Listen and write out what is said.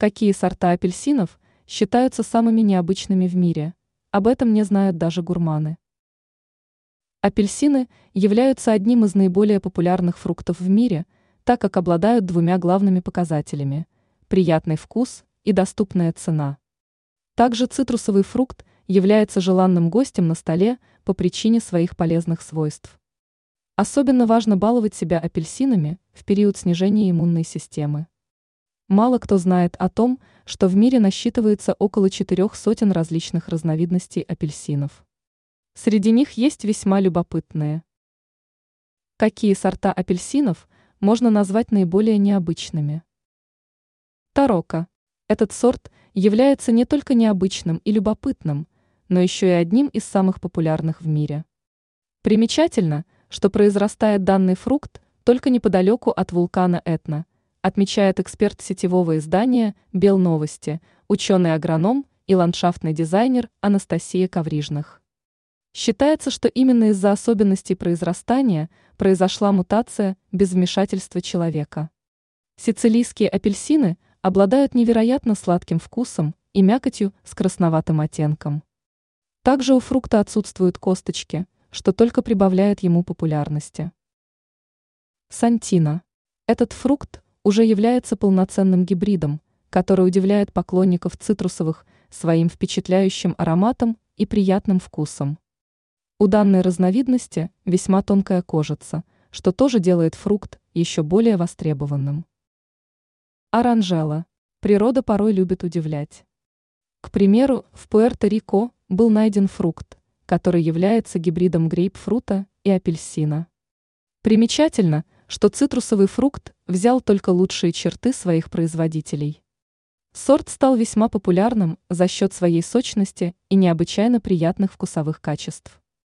Какие сорта апельсинов считаются самыми необычными в мире? Об этом не знают даже гурманы. Апельсины являются одним из наиболее популярных фруктов в мире, так как обладают двумя главными показателями – приятный вкус и доступная цена. Также цитрусовый фрукт является желанным гостем на столе по причине своих полезных свойств. Особенно важно баловать себя апельсинами в период снижения иммунной системы. Мало кто знает о том, что в мире насчитывается около четырех сотен различных разновидностей апельсинов. Среди них есть весьма любопытные. Какие сорта апельсинов можно назвать наиболее необычными? Тарока. Этот сорт является не только необычным и любопытным, но еще и одним из самых популярных в мире. Примечательно, что произрастает данный фрукт только неподалеку от вулкана Этна – отмечает эксперт сетевого издания «Белновости», ученый-агроном и ландшафтный дизайнер Анастасия Коврижных. Считается, что именно из-за особенностей произрастания произошла мутация без вмешательства человека. Сицилийские апельсины обладают невероятно сладким вкусом и мякотью с красноватым оттенком. Также у фрукта отсутствуют косточки, что только прибавляет ему популярности. Сантина. Этот фрукт уже является полноценным гибридом, который удивляет поклонников цитрусовых своим впечатляющим ароматом и приятным вкусом. У данной разновидности весьма тонкая кожица, что тоже делает фрукт еще более востребованным. Оранжела. Природа порой любит удивлять. К примеру, в Пуэрто-Рико был найден фрукт, который является гибридом грейпфрута и апельсина. Примечательно – что цитрусовый фрукт взял только лучшие черты своих производителей. Сорт стал весьма популярным за счет своей сочности и необычайно приятных вкусовых качеств.